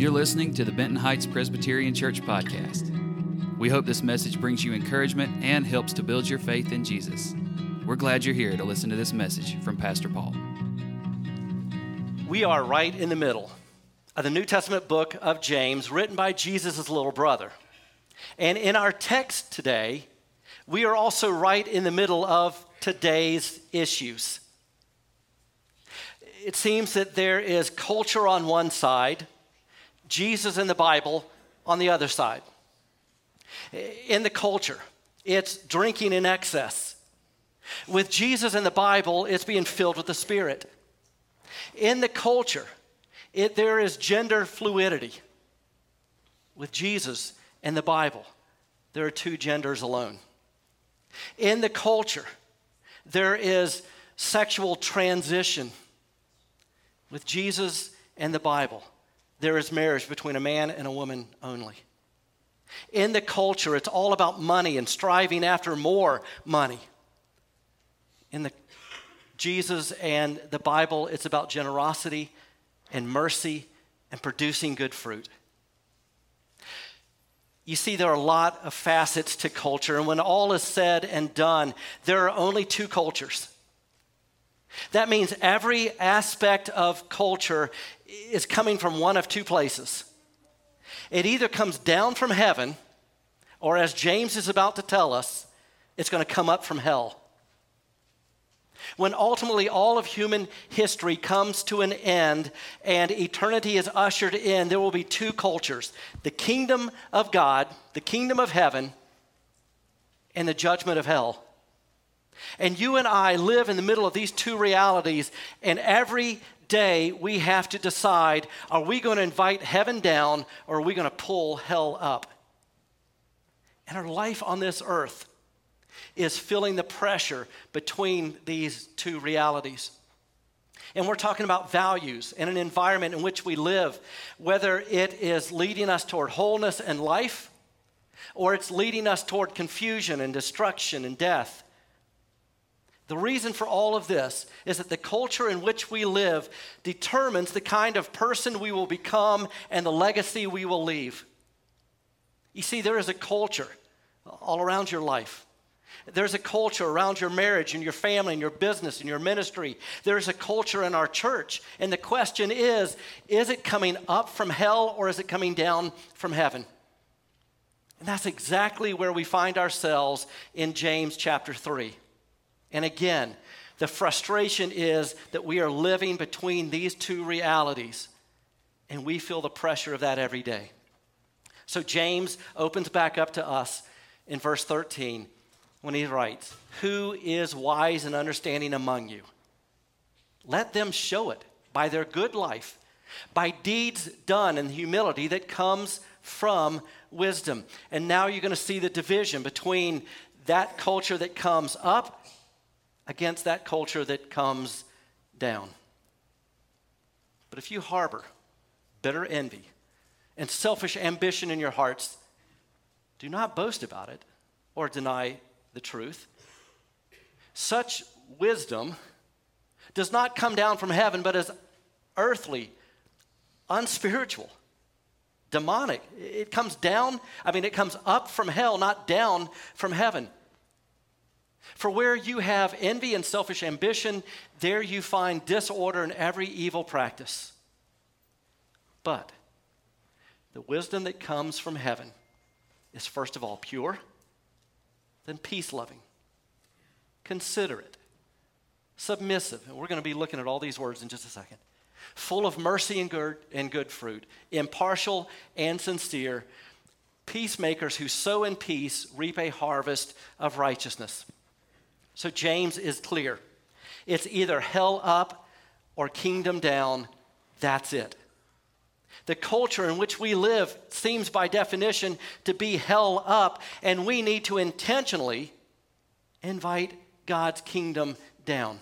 You're listening to the Benton Heights Presbyterian Church podcast. We hope this message brings you encouragement and helps to build your faith in Jesus. We're glad you're here to listen to this message from Pastor Paul. We are right in the middle of the New Testament book of James, written by Jesus' little brother. And in our text today, we are also right in the middle of today's issues. It seems that there is culture on one side Jesus and the Bible on the other side. In the culture, it's drinking in excess. With Jesus and the Bible, it's being filled with the Spirit. In the culture, it, there is gender fluidity. With Jesus and the Bible, there are two genders alone. In the culture, there is sexual transition. With Jesus and the Bible, there is marriage between a man and a woman only. In the culture, it's all about money and striving after more money. In the Jesus and the Bible, it's about generosity and mercy and producing good fruit. You see, there are a lot of facets to culture, and when all is said and done, there are only two cultures. That means every aspect of culture is coming from one of two places. It either comes down from heaven, or as James is about to tell us, it's going to come up from hell. When ultimately all of human history comes to an end and eternity is ushered in, there will be two cultures the kingdom of God, the kingdom of heaven, and the judgment of hell. And you and I live in the middle of these two realities, and every day we have to decide are we going to invite heaven down or are we going to pull hell up? And our life on this earth is feeling the pressure between these two realities. And we're talking about values and an environment in which we live, whether it is leading us toward wholeness and life, or it's leading us toward confusion and destruction and death. The reason for all of this is that the culture in which we live determines the kind of person we will become and the legacy we will leave. You see, there is a culture all around your life. There's a culture around your marriage and your family and your business and your ministry. There's a culture in our church. And the question is is it coming up from hell or is it coming down from heaven? And that's exactly where we find ourselves in James chapter 3. And again, the frustration is that we are living between these two realities, and we feel the pressure of that every day. So James opens back up to us in verse 13 when he writes, Who is wise and understanding among you? Let them show it by their good life, by deeds done in humility that comes from wisdom. And now you're going to see the division between that culture that comes up against that culture that comes down. But if you harbor bitter envy and selfish ambition in your hearts, do not boast about it or deny the truth. Such wisdom does not come down from heaven, but is earthly, unspiritual, demonic. It comes down, I mean, it comes up from hell, not down from heaven. For where you have envy and selfish ambition, there you find disorder and every evil practice. But the wisdom that comes from heaven is first of all pure, then peace loving, considerate, submissive. And we're going to be looking at all these words in just a second. Full of mercy and good, and good fruit, impartial and sincere, peacemakers who sow in peace reap a harvest of righteousness. So James is clear. It's either hell up or kingdom down. That's it. The culture in which we live seems, by definition, to be hell up, and we need to intentionally invite God's kingdom down.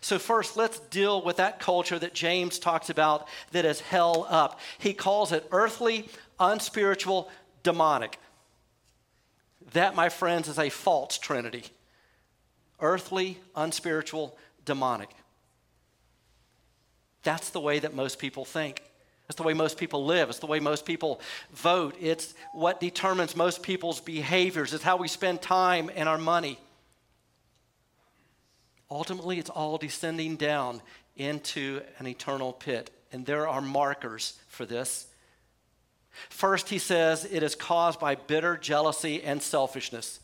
So, first, let's deal with that culture that James talks about that is hell up. He calls it earthly, unspiritual, demonic. That, my friends, is a false trinity earthly, unspiritual, demonic. That's the way that most people think. It's the way most people live. It's the way most people vote. It's what determines most people's behaviors. It's how we spend time and our money. Ultimately, it's all descending down into an eternal pit. And there are markers for this. First, he says it is caused by bitter jealousy and selfishness.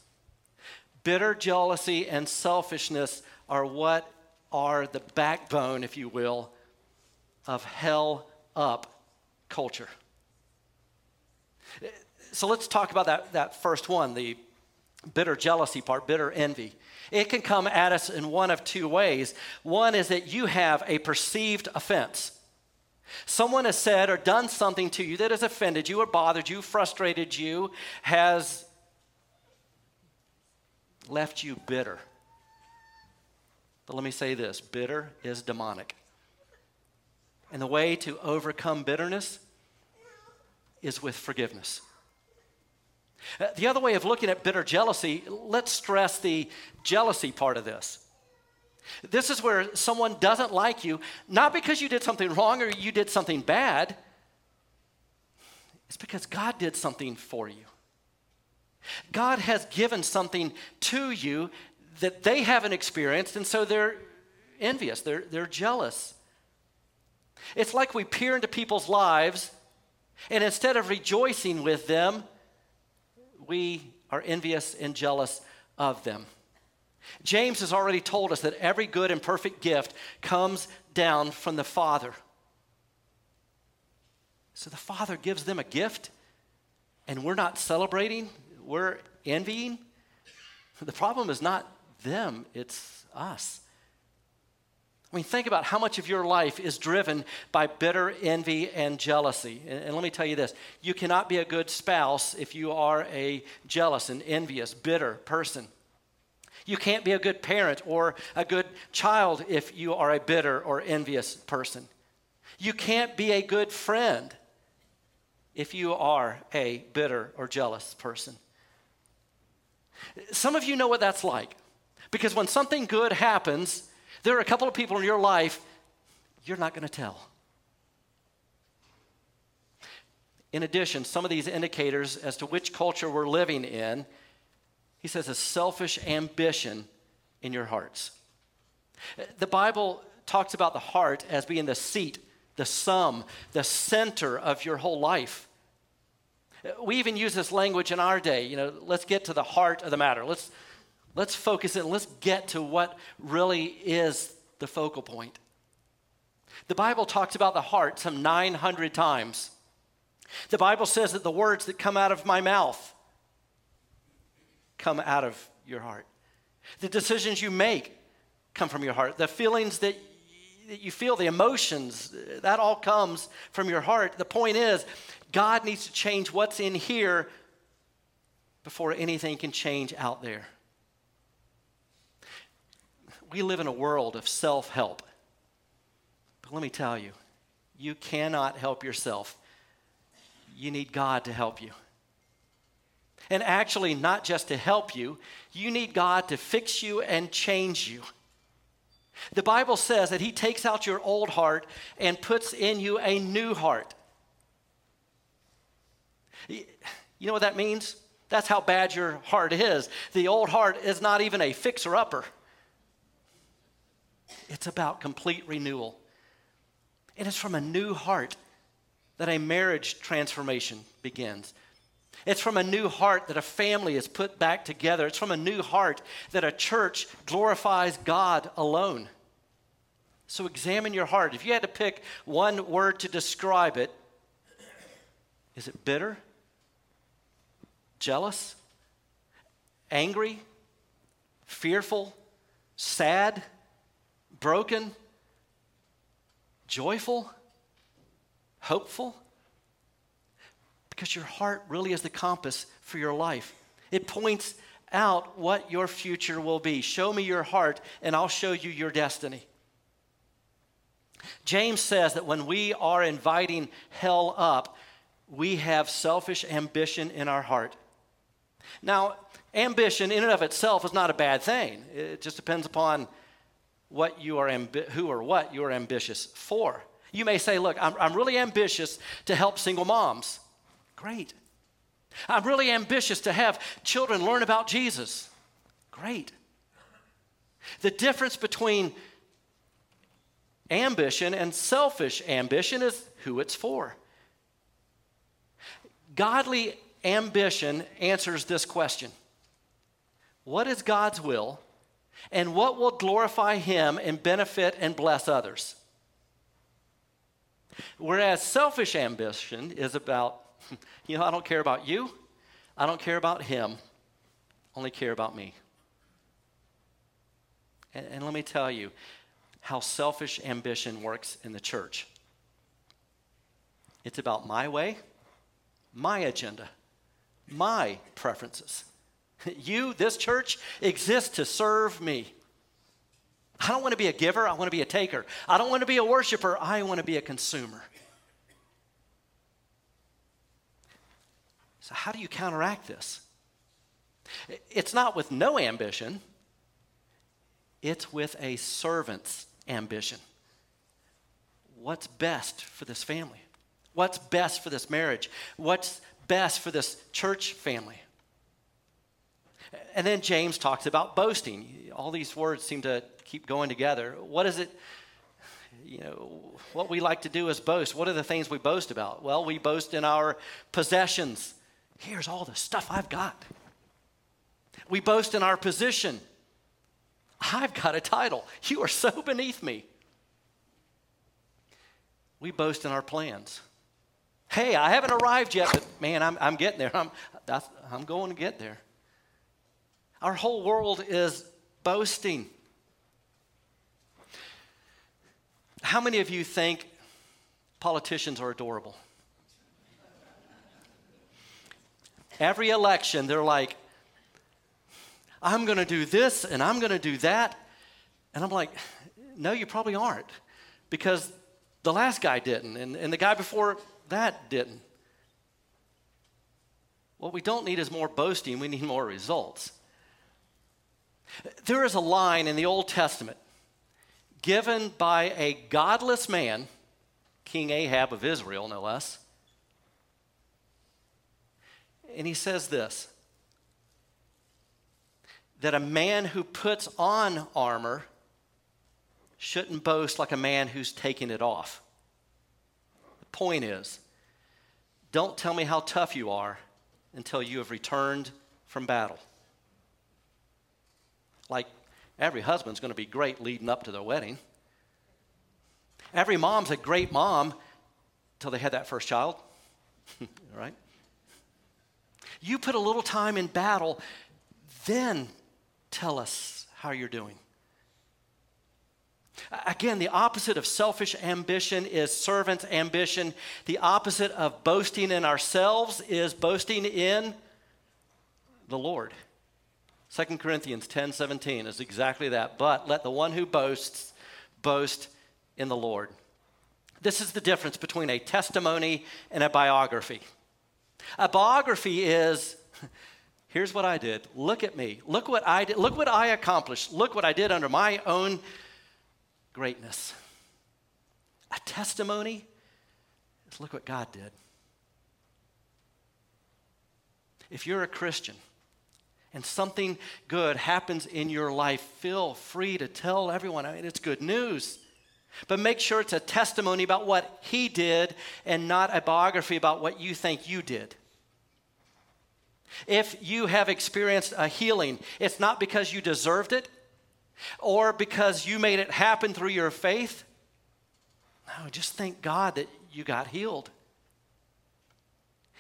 Bitter jealousy and selfishness are what are the backbone, if you will, of hell up culture. So let's talk about that, that first one, the bitter jealousy part, bitter envy. It can come at us in one of two ways. One is that you have a perceived offense. Someone has said or done something to you that has offended you or bothered you, frustrated you, has left you bitter. But let me say this bitter is demonic. And the way to overcome bitterness is with forgiveness. Uh, the other way of looking at bitter jealousy, let's stress the jealousy part of this. This is where someone doesn't like you, not because you did something wrong or you did something bad, it's because God did something for you. God has given something to you that they haven't experienced, and so they're envious, they're, they're jealous. It's like we peer into people's lives, and instead of rejoicing with them, we are envious and jealous of them. James has already told us that every good and perfect gift comes down from the Father. So the Father gives them a gift, and we're not celebrating, we're envying. The problem is not them, it's us. I mean, think about how much of your life is driven by bitter envy and jealousy. And, and, let me tell you this you cannot be a good spouse if you are a jealous and envious, bitter person. You can't be a good parent or a good child if you are a bitter or envious person. You can't be a good friend if you are a bitter or jealous person. Some of you know what that's like. Because when something good happens, there are a couple of people in your life you're not going to tell. In addition, some of these indicators as to which culture we're living in, he says, a selfish ambition in your hearts. The Bible talks about the heart as being the seat, the sum, the center of your whole life. We even use this language in our day. You know, let's get to the heart of the matter. Let's Let's focus in. Let's get to what really is the focal point. The Bible talks about the heart some 900 times. The Bible says that the words that come out of my mouth come out of your heart. The decisions you make come from your heart. The feelings that you feel, the emotions, that all comes from your heart. The point is, God needs to change what's in here before anything can change out there we live in a world of self help. But let me tell you, you cannot help yourself. You need God to help you. And actually, not just to help you, you need God to fix you and change you. The Bible says that He takes out your old heart and puts in you a new heart. You know what that means? That's how bad your heart is. The old heart is not even a fixer upper. It's about complete renewal. And it's from a new heart that a marriage transformation begins. It's from a new heart that a family is put back together. It's from a new heart that a church glorifies God alone. So examine your heart. If you had to pick one word to describe it, is it bitter? Jealous? Angry? Fearful? Sad? broken, joyful, hopeful? Because your heart really is the compass for your life. It points out what your future will be. Show me your heart, and I'll show you your destiny. James says that when we are inviting hell up, we have selfish ambition in our heart. Now, ambition in and of itself is not a bad thing. It just depends upon what you are ambi- who or what you are ambitious for. You may say, Look, I'm, I'm really ambitious to help single moms. Great. I'm really ambitious to have children learn about Jesus. Great. The difference between ambition and selfish ambition is who it's for. Godly ambition answers this question What is God's will, and what will glorify Him and benefit and bless others? Whereas selfish ambition is about, you know, I don't care about you, I don't care about Him, only care about me. And, and let me tell you how selfish ambition works in the church. It's about my way, my agenda, my preferences. You, this church, exists to serve me. I don't want to be a giver, I want to be a taker. I don't want to be a worshiper, I want to be a consumer. So, how do you counteract this? It's not with no ambition, it's with a servant's ambition. What's best for this family? What's best for this marriage? What's best for this church family? And then James talks about boasting. All these words seem to keep going together. What is it? You know, what we like to do is boast. What are the things we boast about? Well, we boast in our possessions. Here's all the stuff I've got. We boast in our position. I've got a title. You are so beneath me. We boast in our plans. Hey, I haven't arrived yet, but man, I'm, I'm getting there. I'm, I'm going to get there. Our whole world is boasting. How many of you think politicians are adorable? Every election, they're like, I'm going to do this and I'm going to do that. And I'm like, no, you probably aren't because the last guy didn't and, and the guy before that didn't. What we don't need is more boasting, we need more results. There is a line in the Old Testament given by a godless man, King Ahab of Israel, no less. And he says this that a man who puts on armor shouldn't boast like a man who's taking it off. The point is, don't tell me how tough you are until you have returned from battle. Like every husband's going to be great leading up to their wedding. Every mom's a great mom until they had that first child, right? You put a little time in battle, then tell us how you're doing. Again, the opposite of selfish ambition is servant ambition. The opposite of boasting in ourselves is boasting in the Lord. 2 Corinthians 10 17 is exactly that. But let the one who boasts boast in the Lord. This is the difference between a testimony and a biography. A biography is Here's what I did. Look at me. Look what I did. Look what I accomplished. Look what I did under my own greatness. A testimony is look what God did. If you're a Christian and something good happens in your life, feel free to tell everyone. I mean, it's good news. But make sure it's a testimony about what he did and not a biography about what you think you did. If you have experienced a healing, it's not because you deserved it or because you made it happen through your faith. No, just thank God that you got healed.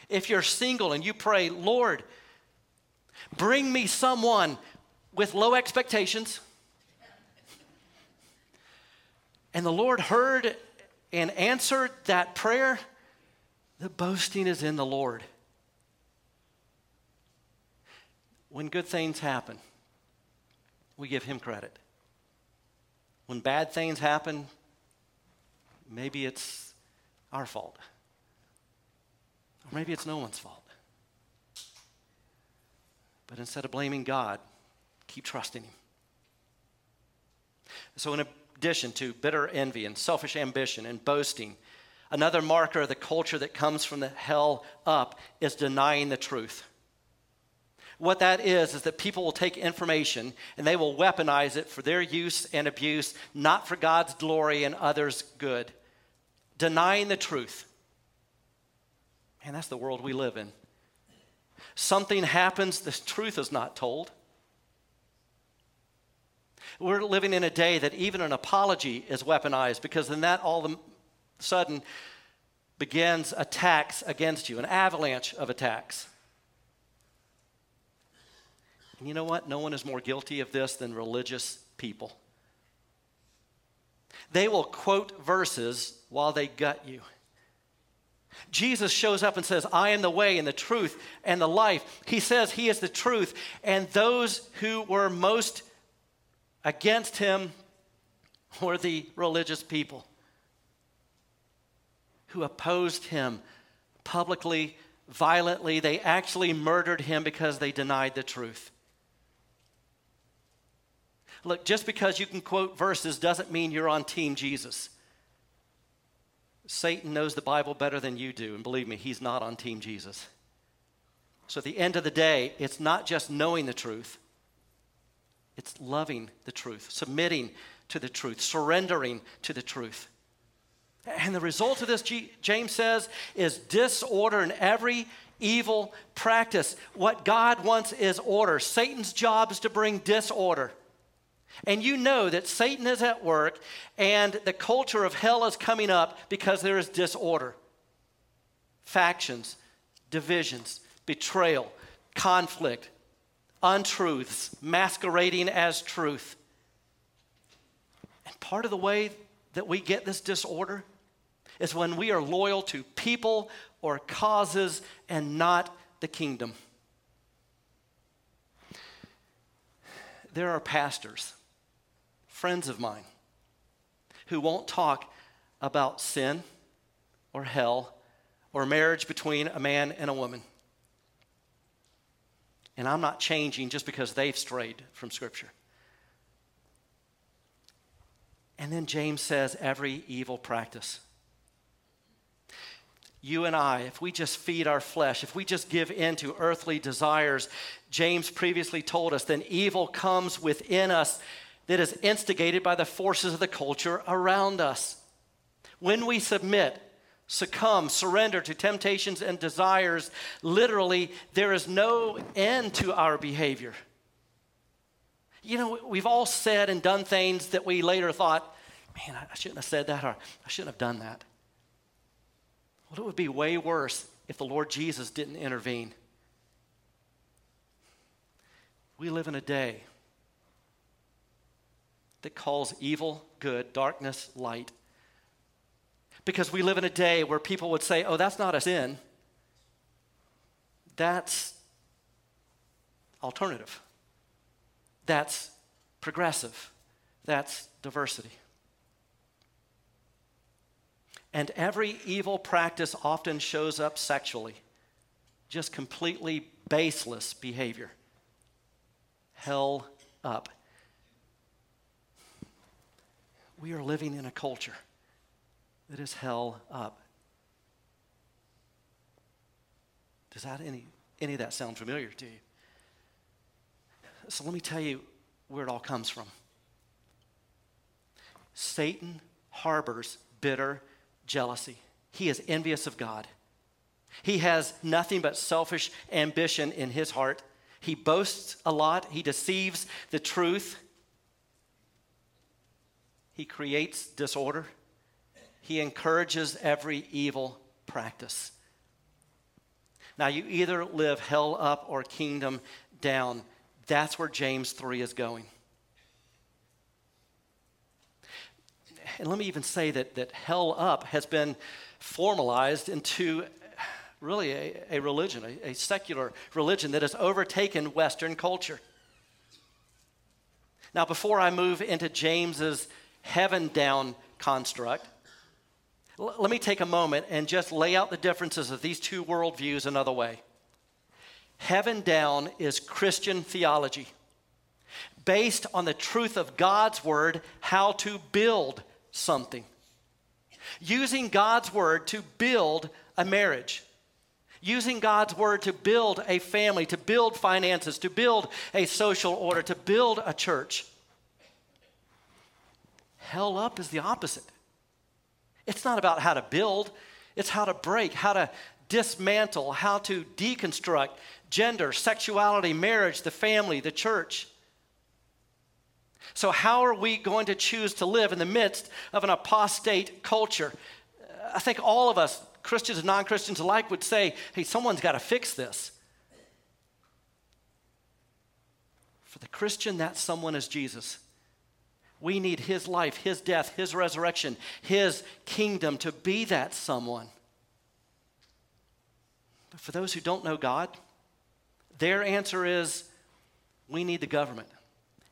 If you're single and you pray, Lord, bring me someone with low expectations, and the Lord heard and answered that prayer, the boasting is in the Lord. When good things happen, we give him credit. When bad things happen, maybe it's our fault. Or maybe it's no one's fault. But instead of blaming God, keep trusting him. So, in a addition to bitter envy and selfish ambition and boasting, another marker of the culture that comes from the hell up is denying the truth. What that is, is that people will take information and they will weaponize it for their use and abuse, not for God's glory and others' good. Denying the truth. And that's the world we live in. Something happens, the truth is not told. We're living in a day that even an apology is weaponized because then that all of a sudden begins attacks against you, an avalanche of attacks. And you know what? No one is more guilty of this than religious people. They will quote verses while they gut you. Jesus shows up and says, I am the way and the truth and the life. He says he is the truth. And those who were most against him were the religious people who opposed him publicly, violently. They actually murdered him because they denied the truth. Look, just because you can quote verses doesn't mean you're on Team Jesus. Satan knows the Bible better than you do, and believe me, he's not on Team Jesus. So at the end of the day, it's not just knowing the truth, it's loving the truth, submitting to the truth, surrendering to the truth. And the result of this, James says, is disorder in every evil practice. What God wants is order. Satan's job is to bring disorder. And you know that Satan is at work and the culture of hell is coming up because there is disorder, factions, divisions, betrayal, conflict, untruths masquerading as truth. And part of the way that we get this disorder is when we are loyal to people or causes and not the kingdom. There are pastors friends of mine who won't talk about sin or hell or marriage between a man and a woman. And I'm not changing just because they've strayed from Scripture. And then James says, every evil practice. You and I, if we just feed our flesh, if we just give in to earthly desires, James previously told us, then evil comes within us that is instigated by the forces of the culture around us. When we submit, succumb, surrender to temptations and desires, literally, there is no end to our behavior. You know, we've all said and done things that we later thought, man, I shouldn't have said that or I shouldn't have done that. Well, it would be way worse if the Lord Jesus didn't intervene. We live in a day that calls evil good, darkness light. Because we live in a day where people would say, oh, that's not a sin. That's alternative. That's progressive. That's diversity. And every evil practice often shows up sexually, just completely baseless behavior. Hell up. we are living in a culture that is hell up. Does that any, any of that sound familiar to you? So let me tell you where it all comes from. Satan harbors bitter jealousy. He is envious of God. He has nothing but selfish ambition in his heart. He boasts a lot. He deceives the truth. He creates disorder. He encourages every evil practice. Now, you either live hell up or kingdom down. That's where James 3 is going. And let me even say that, that hell up has been formalized into really a, a religion, a, a secular religion that has overtaken Western culture. Now, before I move into James's heaven down construct, L- let me take a moment and just lay out the differences of these two worldviews another way. Heaven down is Christian theology. based on the truth of God's word how to build something. Using God's word to build a marriage. Using God's word to build a family, to build finances, to build a social order, to build a church. Hell up is the opposite. It's not about how to build, it's how to break, how to dismantle, how to deconstruct gender, sexuality, marriage, the family, the church. So, how are we going to choose to live in the midst of an apostate culture? I think all of us, Christians and non Christians alike, would say, hey, someone's got to fix this. For the Christian, that someone is Jesus. We need his life, his death, his resurrection, his kingdom to be that someone. But for those who don't know God, their answer is we need the government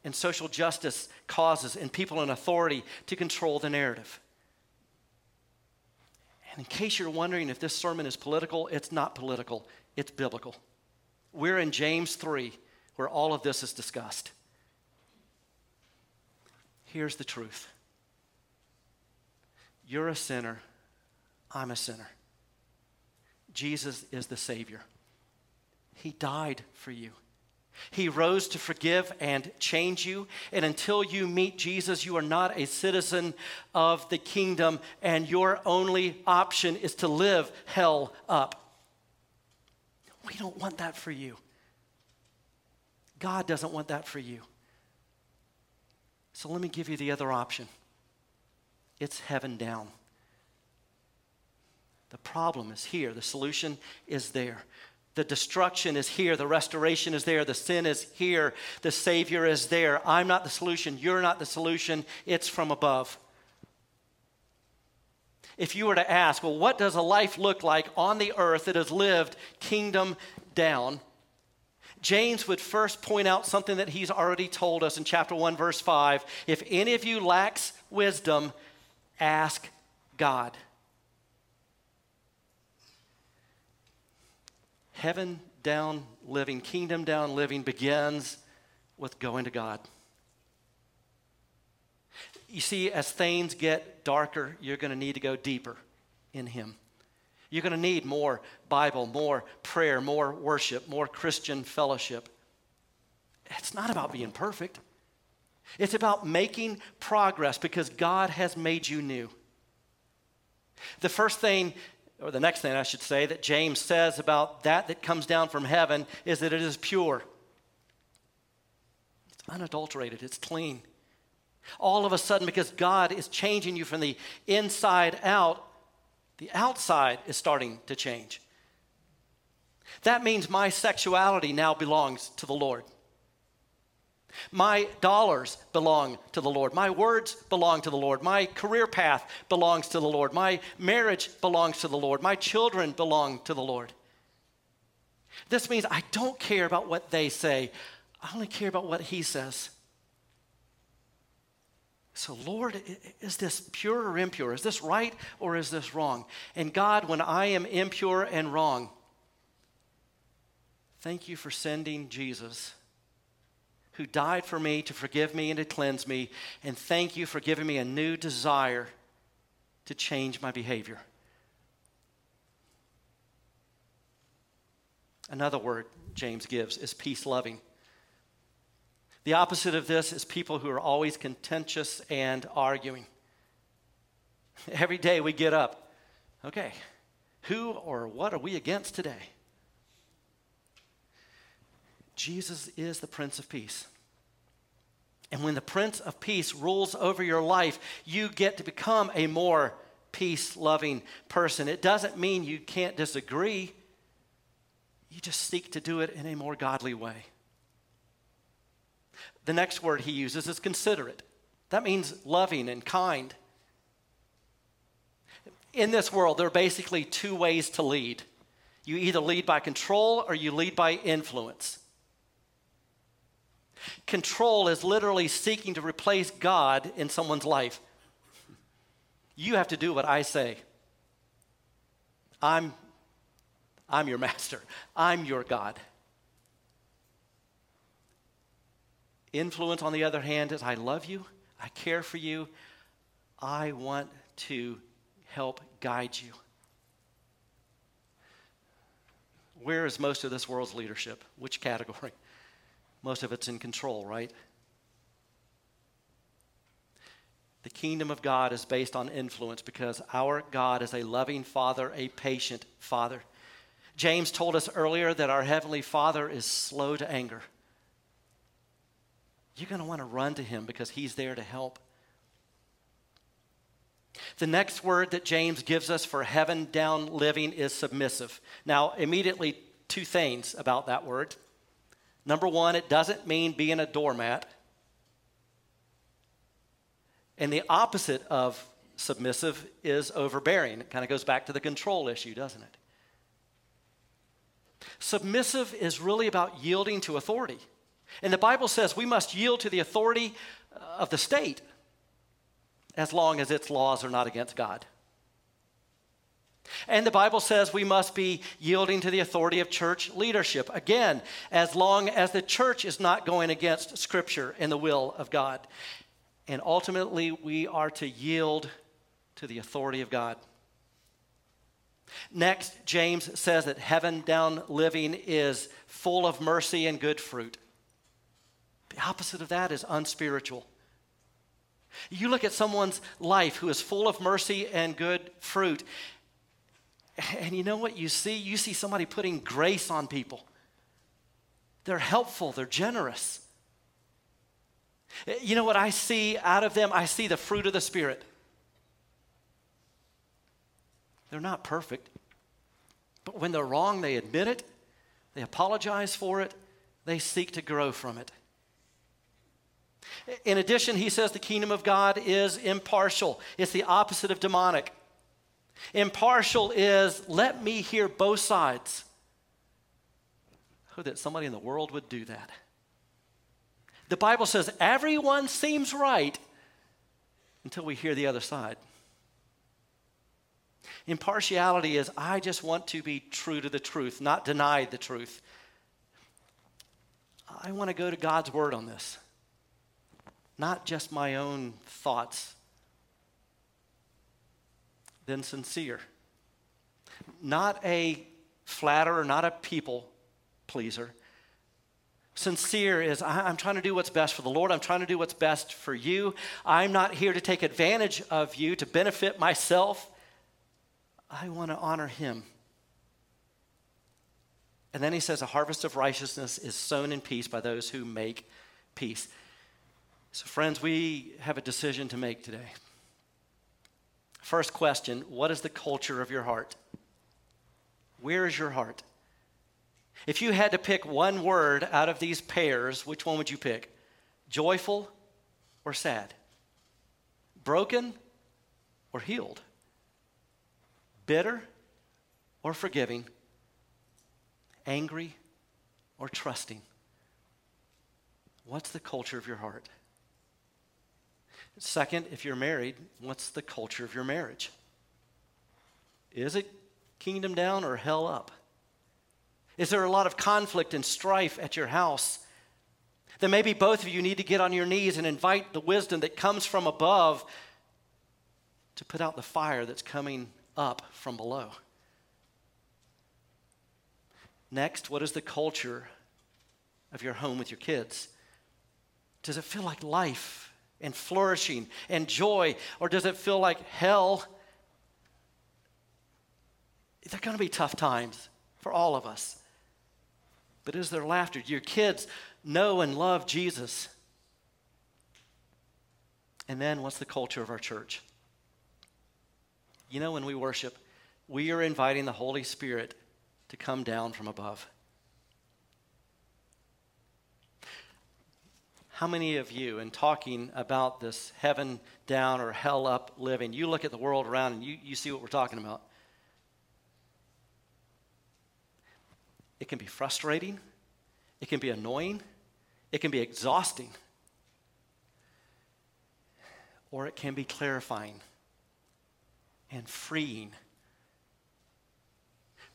and social justice causes and people in authority to control the narrative. And in case you're wondering if this sermon is political, it's not political, it's biblical. We're in James 3, where all of this is discussed. Here's the truth you're a sinner, I'm a sinner. Jesus is the Savior. He died for you. He rose to forgive and change you. And until you meet Jesus, you are not a citizen of the kingdom, and your only option is to live hell up. We don't want that for you. God doesn't want that for you. So let me give you the other option it's heaven down. The problem is here, the solution is there. The destruction is here. The restoration is there. The sin is here. The Savior is there. I'm not the solution. You're not the solution. It's from above. If you were to ask, well, what does a life look like on the earth that is lived kingdom down? James would first point out something that he's already told us in chapter 1, verse 5. If any of you lacks wisdom, ask God. Heaven down living, kingdom down living begins with going to God. You see, as things get darker, you're going to need to go deeper in Him. You're going to need more Bible, more prayer, more worship, more Christian fellowship. It's not about being perfect, it's about making progress because God has made you new. The first thing or the next thing I should say, that James says about that that comes down from heaven is that it is pure. It's unadulterated, it's clean. All of a sudden, because God is changing you from the inside out, the outside is starting to change. That means my sexuality now belongs to the Lord. My dollars belong to the Lord. My words belong to the Lord. My career path belongs to the Lord. My marriage belongs to the Lord. My children belong to the Lord. This means I don't care about what they say, I only care about what He says. So, Lord, is this pure or impure? Is this right or is this wrong? And God, when I am impure and wrong, thank you for sending Jesus who died for me to forgive me and to cleanse me. And thank you for giving me a new desire to change my behavior. Another word James gives is peace loving. The opposite of this is people who are always contentious and arguing. Every day we get up, okay, who or what are we against today? Jesus is the Prince of Peace. And when the Prince of Peace rules over your life, you get to become a more peace loving person. It doesn't mean you can't disagree, you just seek to do it in a more godly way. The next word he uses is considerate. That means loving and kind. In this world, there are basically two ways to lead you either lead by control or you lead by influence. Control is literally seeking to replace God in someone's life. You have to do what I say. I'm, I'm your master, I'm your God. Influence, on the other hand, is I love you, I care for you, I want to help guide you. Where is most of this world's leadership? Which category? Most of it's in control, right? The kingdom of God is based on influence because our God is a loving Father, a patient Father. James told us earlier that our Heavenly Father is slow to anger. You're going to want to run to Him because He's there to help. The next word that James gives us for heaven down living is submissive. Now, immediately, two things about that word. Number one, it doesn't mean being a doormat. And the opposite of submissive is overbearing. It kind of goes back to the control issue, doesn't it? Submissive is really about yielding to authority. And the Bible says we must yield to the authority of the state as long as its laws are not against God. And the Bible says we must be yielding to the authority of church leadership. Again, as long as the church is not going against Scripture and the will of God. And ultimately, we are to yield to the authority of God. Next, James says that heaven down living is full of mercy and good fruit. The opposite of that is unspiritual. You look at someone's life who is full of mercy and good fruit, and you know what you see? You see somebody putting grace on people. They're helpful, they're generous. You know what I see out of them? I see the fruit of the Spirit. They're not perfect, but when they're wrong, they admit it, they apologize for it, they seek to grow from it. In addition, he says the kingdom of God is impartial, it's the opposite of demonic. Impartial is let me hear both sides. Who that somebody in the world would do that? The Bible says everyone seems right until we hear the other side. Impartiality is I just want to be true to the truth, not deny the truth. I want to go to God's word on this not just my own thoughts. Then sincere. Not a flatterer, not a people pleaser. Sincere is I'm trying to do what's best for the Lord. I'm trying to do what's best for you. I'm not here to take advantage of you to benefit myself. I want to honor Him. And then he says, A harvest of righteousness is sown in peace by those who make peace. So, friends, we have a decision to make today. First question What is the culture of your heart? Where is your heart? If you had to pick one word out of these pairs, which one would you pick? Joyful or sad? Broken or healed? Bitter or forgiving? Angry or trusting? What's the culture of your heart? Second, if you're married, what's the culture of your marriage? Is it kingdom down or hell up? Is there a lot of conflict and strife at your house? Then maybe both of you need to get on your knees and invite the wisdom that comes from above to put out the fire that's coming up from below. Next, what is the culture of your home with your kids? Does it feel like life? And flourishing and joy? Or does it feel like hell? They're going to be tough times for all of us. But is there laughter? Do your kids know and love Jesus? And then what's the culture of our church? You know, when we worship, we are inviting the Holy Spirit to come down from above. How many of you, in talking about this heaven down or hell up living, you look at the world around and you, you see what we're talking about? It can be frustrating, it can be annoying, it can be exhausting, or it can be clarifying and freeing.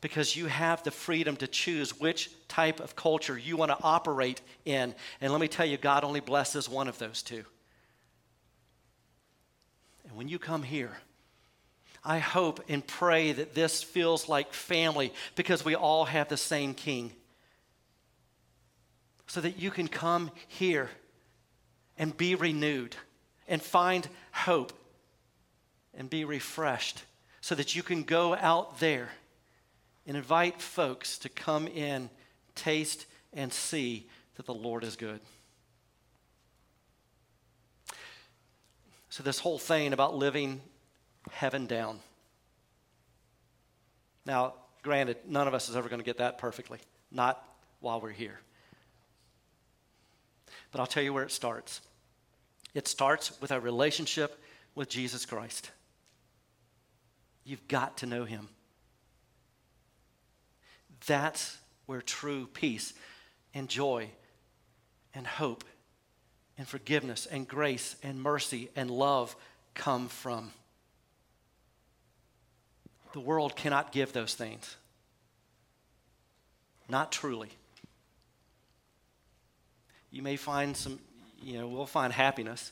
Because you have the freedom to choose which type of culture you want to operate in. And let me tell you, God only blesses one of those two. And when you come here, I hope and pray that this feels like family because we all have the same king. So that you can come here and be renewed and find hope and be refreshed so that you can go out there and invite folks to come in, taste, and see that the Lord is good. So, this whole thing about living heaven down. Now, granted, none of us is ever going to get that perfectly, not while we're here. But I'll tell you where it starts. It starts with our relationship with Jesus Christ. You've got to know him. That's where true peace and joy and hope and forgiveness and grace and mercy and love come from. The world cannot give those things. Not truly. You may find some, you know, we'll find happiness,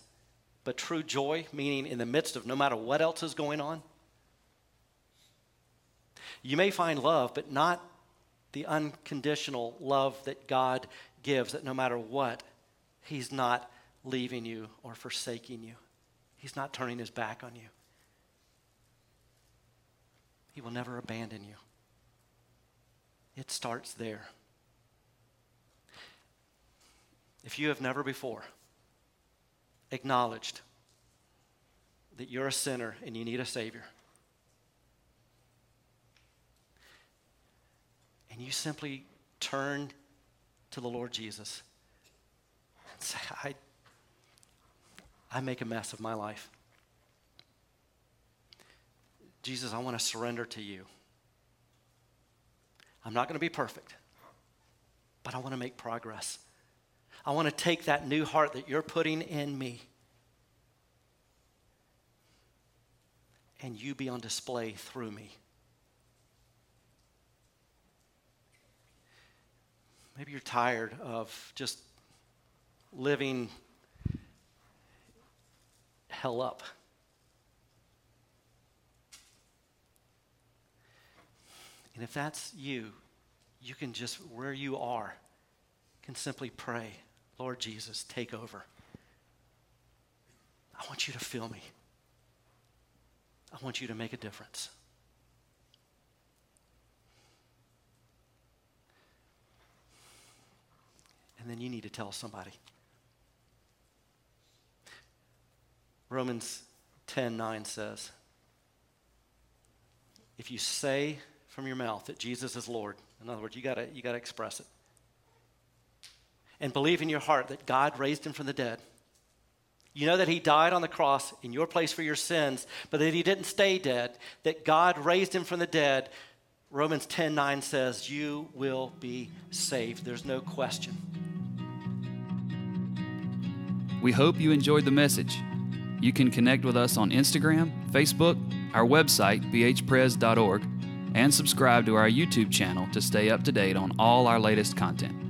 but true joy, meaning in the midst of no matter what else is going on. You may find love, but not the unconditional love that God gives, that no matter what, He's not leaving you or forsaking you. He's not turning His back on you. He will never abandon you. It starts there. If you have never before acknowledged that you're a sinner and you need a Savior, and you simply turn to the Lord Jesus and say, I, I make a mess of my life. Jesus, I want to surrender to you. I'm not going to be perfect, but I want to make progress. I want to take that new heart that you're putting in me and you be on display through me. Maybe you're tired of just living hell up. And if that's you, you can just, where you are, can simply pray, Lord Jesus, take over. I want you to fill me. I want you to make a difference. And then you need to tell somebody. Romans 10 9 says, If you say from your mouth that Jesus is Lord, in other words, you gotta, you gotta express it, and believe in your heart that God raised him from the dead, you know that he died on the cross in your place for your sins, but that he didn't stay dead, that God raised him from the dead. Romans 10 9 says, You will be saved. There's no question. We hope you enjoyed the message. You can connect with us on Instagram, Facebook, our website, bhpres.org, and subscribe to our YouTube channel to stay up to date on all our latest content.